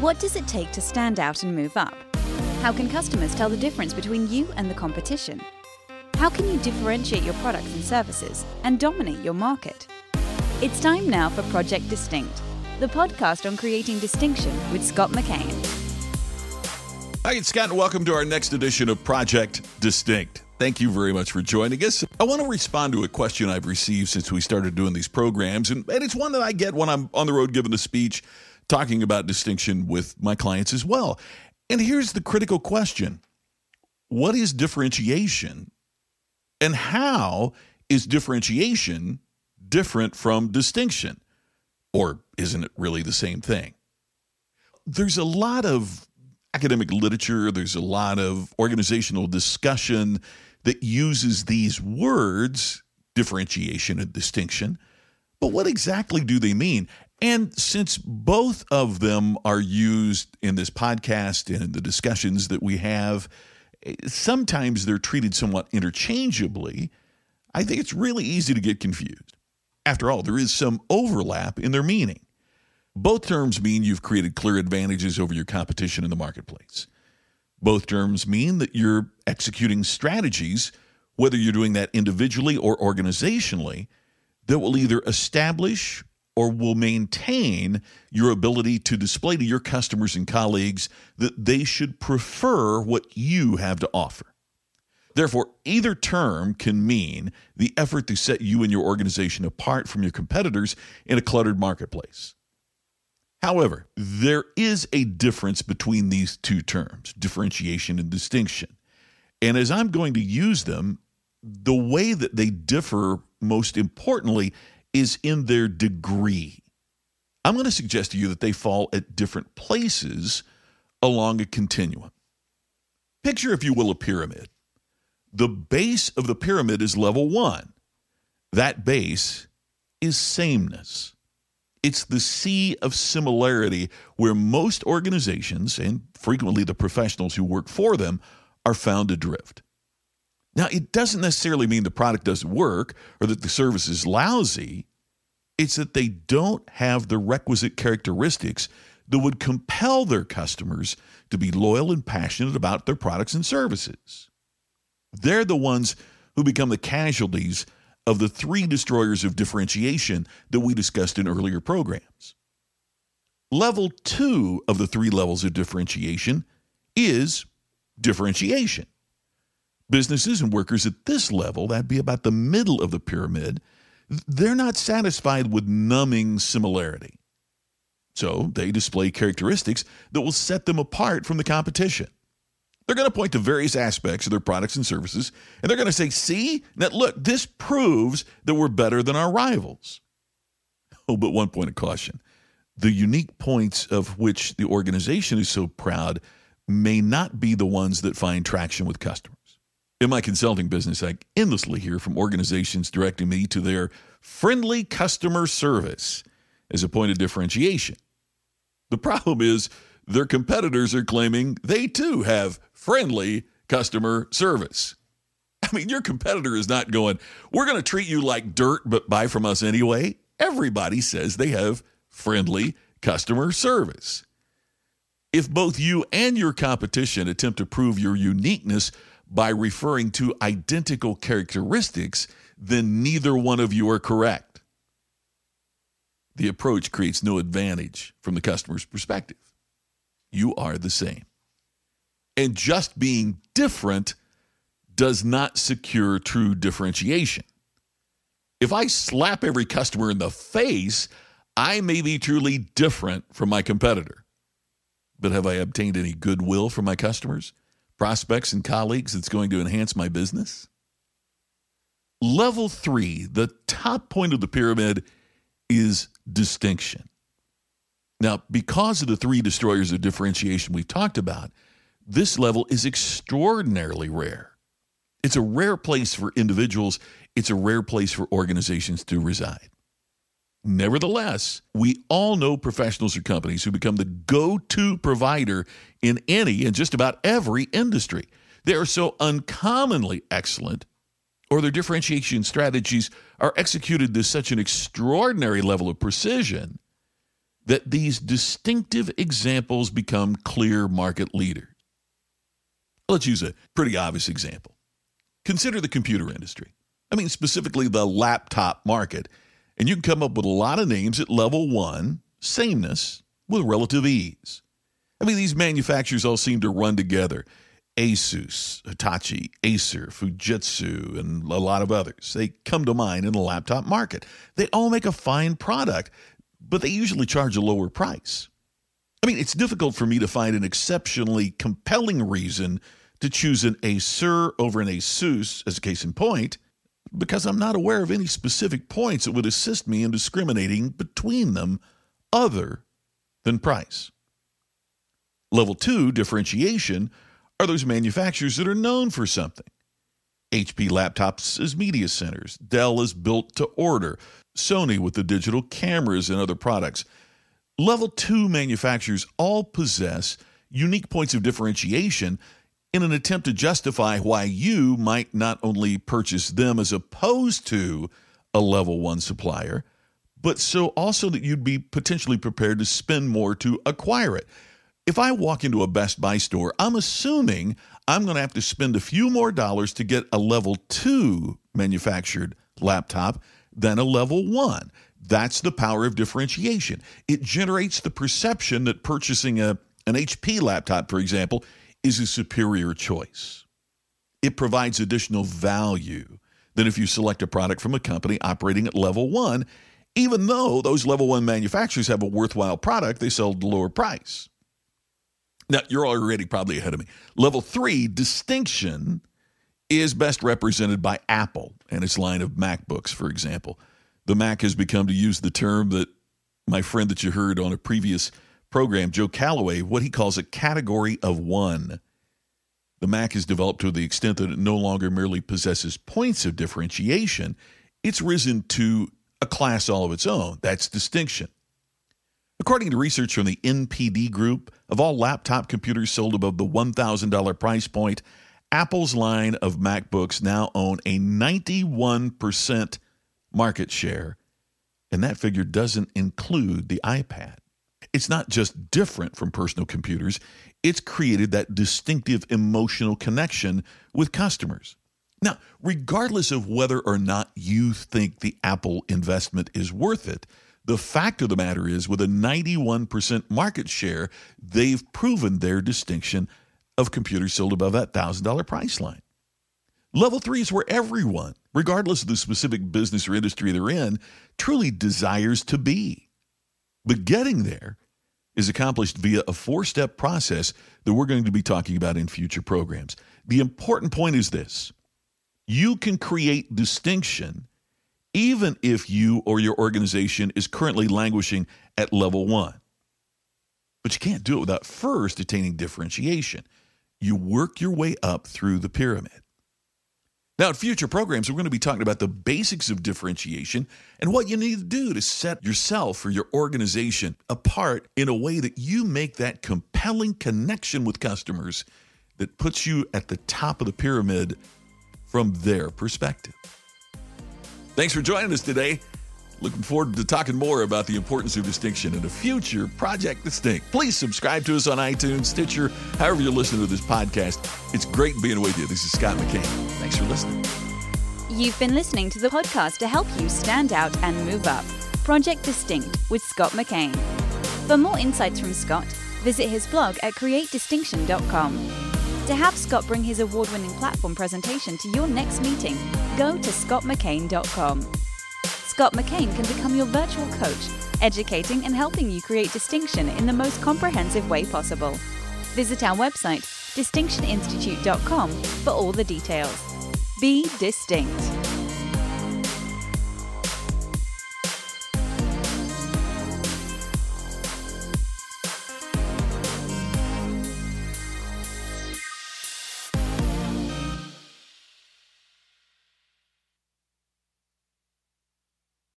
What does it take to stand out and move up? How can customers tell the difference between you and the competition? How can you differentiate your products and services and dominate your market? It's time now for Project Distinct, the podcast on creating distinction with Scott McKain. Hi, it's Scott, and welcome to our next edition of Project Distinct. Thank you very much for joining us. I want to respond to a question I've received since we started doing these programs, and, and it's one that I get when I'm on the road giving a speech talking about distinction with my clients as well. And here's the critical question What is differentiation? And how is differentiation different from distinction? Or isn't it really the same thing? There's a lot of academic literature, there's a lot of organizational discussion that uses these words, differentiation and distinction. But what exactly do they mean? And since both of them are used in this podcast and in the discussions that we have, sometimes they're treated somewhat interchangeably. I think it's really easy to get confused. After all, there is some overlap in their meaning. Both terms mean you've created clear advantages over your competition in the marketplace. Both terms mean that you're executing strategies, whether you're doing that individually or organizationally, that will either establish or will maintain your ability to display to your customers and colleagues that they should prefer what you have to offer. Therefore, either term can mean the effort to set you and your organization apart from your competitors in a cluttered marketplace. However, there is a difference between these two terms, differentiation and distinction. And as I'm going to use them, the way that they differ, most importantly, is in their degree. I'm going to suggest to you that they fall at different places along a continuum. Picture, if you will, a pyramid. The base of the pyramid is level one. That base is sameness. It's the sea of similarity where most organizations, and frequently the professionals who work for them, are found adrift. Now, it doesn't necessarily mean the product doesn't work or that the service is lousy. It's that they don't have the requisite characteristics that would compel their customers to be loyal and passionate about their products and services. They're the ones who become the casualties of the three destroyers of differentiation that we discussed in earlier programs. Level two of the three levels of differentiation is differentiation. Businesses and workers at this level, that'd be about the middle of the pyramid, they're not satisfied with numbing similarity. So they display characteristics that will set them apart from the competition. They're going to point to various aspects of their products and services, and they're going to say, see, now look, this proves that we're better than our rivals. Oh, but one point of caution the unique points of which the organization is so proud may not be the ones that find traction with customers. In my consulting business, I endlessly hear from organizations directing me to their friendly customer service as a point of differentiation. The problem is, their competitors are claiming they too have friendly customer service. I mean, your competitor is not going, we're going to treat you like dirt, but buy from us anyway. Everybody says they have friendly customer service. If both you and your competition attempt to prove your uniqueness by referring to identical characteristics, then neither one of you are correct. The approach creates no advantage from the customer's perspective you are the same. And just being different does not secure true differentiation. If I slap every customer in the face, I may be truly different from my competitor. But have I obtained any goodwill from my customers, prospects, and colleagues that's going to enhance my business? Level three, the top point of the pyramid, is distinction. Now, because of the three destroyers of differentiation we've talked about, this level is extraordinarily rare. It's a rare place for individuals, it's a rare place for organizations to reside. Nevertheless, we all know professionals or companies who become the go to provider in any and just about every industry. They are so uncommonly excellent, or their differentiation strategies are executed to such an extraordinary level of precision that these distinctive examples become clear market leaders. Let's use a pretty obvious example. Consider the computer industry. I mean, specifically the laptop market. And you can come up with a lot of names at level one, sameness, with relative ease. I mean, these manufacturers all seem to run together. Asus, Hitachi, Acer, Fujitsu, and a lot of others. They come to mind in the laptop market. They all make a fine product, but they usually charge a lower price. I mean, it's difficult for me to find an exceptionally compelling reason to choose an Acer over an Asus as a case in point because I'm not aware of any specific points that would assist me in discriminating between them other than price. Level two, differentiation, are those manufacturers that are known for something. HP laptops as media centers, Dell is built to order, Sony with the digital cameras and other products. Level two manufacturers all possess unique points of differentiation in an attempt to justify why you might not only purchase them as opposed to a level one supplier, but so also that you'd be potentially prepared to spend more to acquire it. If I walk into a Best Buy store, I'm assuming I'm going to have to spend a few more dollars to get a level two manufactured laptop than a level one. That's the power of differentiation. It generates the perception that purchasing a, an HP laptop, for example, is a superior choice. It provides additional value than if you select a product from a company operating at level one, even though those level one manufacturers have a worthwhile product they sell at a lower price. Now, you're already probably ahead of me. Level three, distinction, is best represented by Apple and its line of MacBooks, for example. The Mac has become, to use the term that my friend that you heard on a previous program, Joe Calloway, what he calls a category of one. The Mac is developed to the extent that it no longer merely possesses points of differentiation, it's risen to a class all of its own. That's distinction. According to research from the NPD Group, of all laptop computers sold above the $1,000 price point, Apple's line of MacBooks now own a 91% market share, and that figure doesn't include the iPad. It's not just different from personal computers, it's created that distinctive emotional connection with customers. Now, regardless of whether or not you think the Apple investment is worth it, the fact of the matter is, with a 91% market share, they've proven their distinction of computers sold above that $1,000 price line. Level three is where everyone, regardless of the specific business or industry they're in, truly desires to be. But getting there is accomplished via a four step process that we're going to be talking about in future programs. The important point is this you can create distinction even if you or your organization is currently languishing at level one. But you can't do it without first attaining differentiation. You work your way up through the pyramid. Now, in future programs, we're going to be talking about the basics of differentiation and what you need to do to set yourself or your organization apart in a way that you make that compelling connection with customers that puts you at the top of the pyramid from their perspective. Thanks for joining us today. Looking forward to talking more about the importance of distinction in a future Project Distinct. Please subscribe to us on iTunes, Stitcher, however you're listening to this podcast. It's great being with you. This is Scott McKain. Thanks for listening. You've been listening to the podcast to help you stand out and move up Project Distinct with Scott McKain. For more insights from Scott, visit his blog at createdistinction.com. To have Scott bring his award winning platform presentation to your next meeting, go to scottmckain.com. Scott McKain can become your virtual coach, educating and helping you create distinction in the most comprehensive way possible. Visit our website, distinctioninstitute.com, for all the details. Be distinct.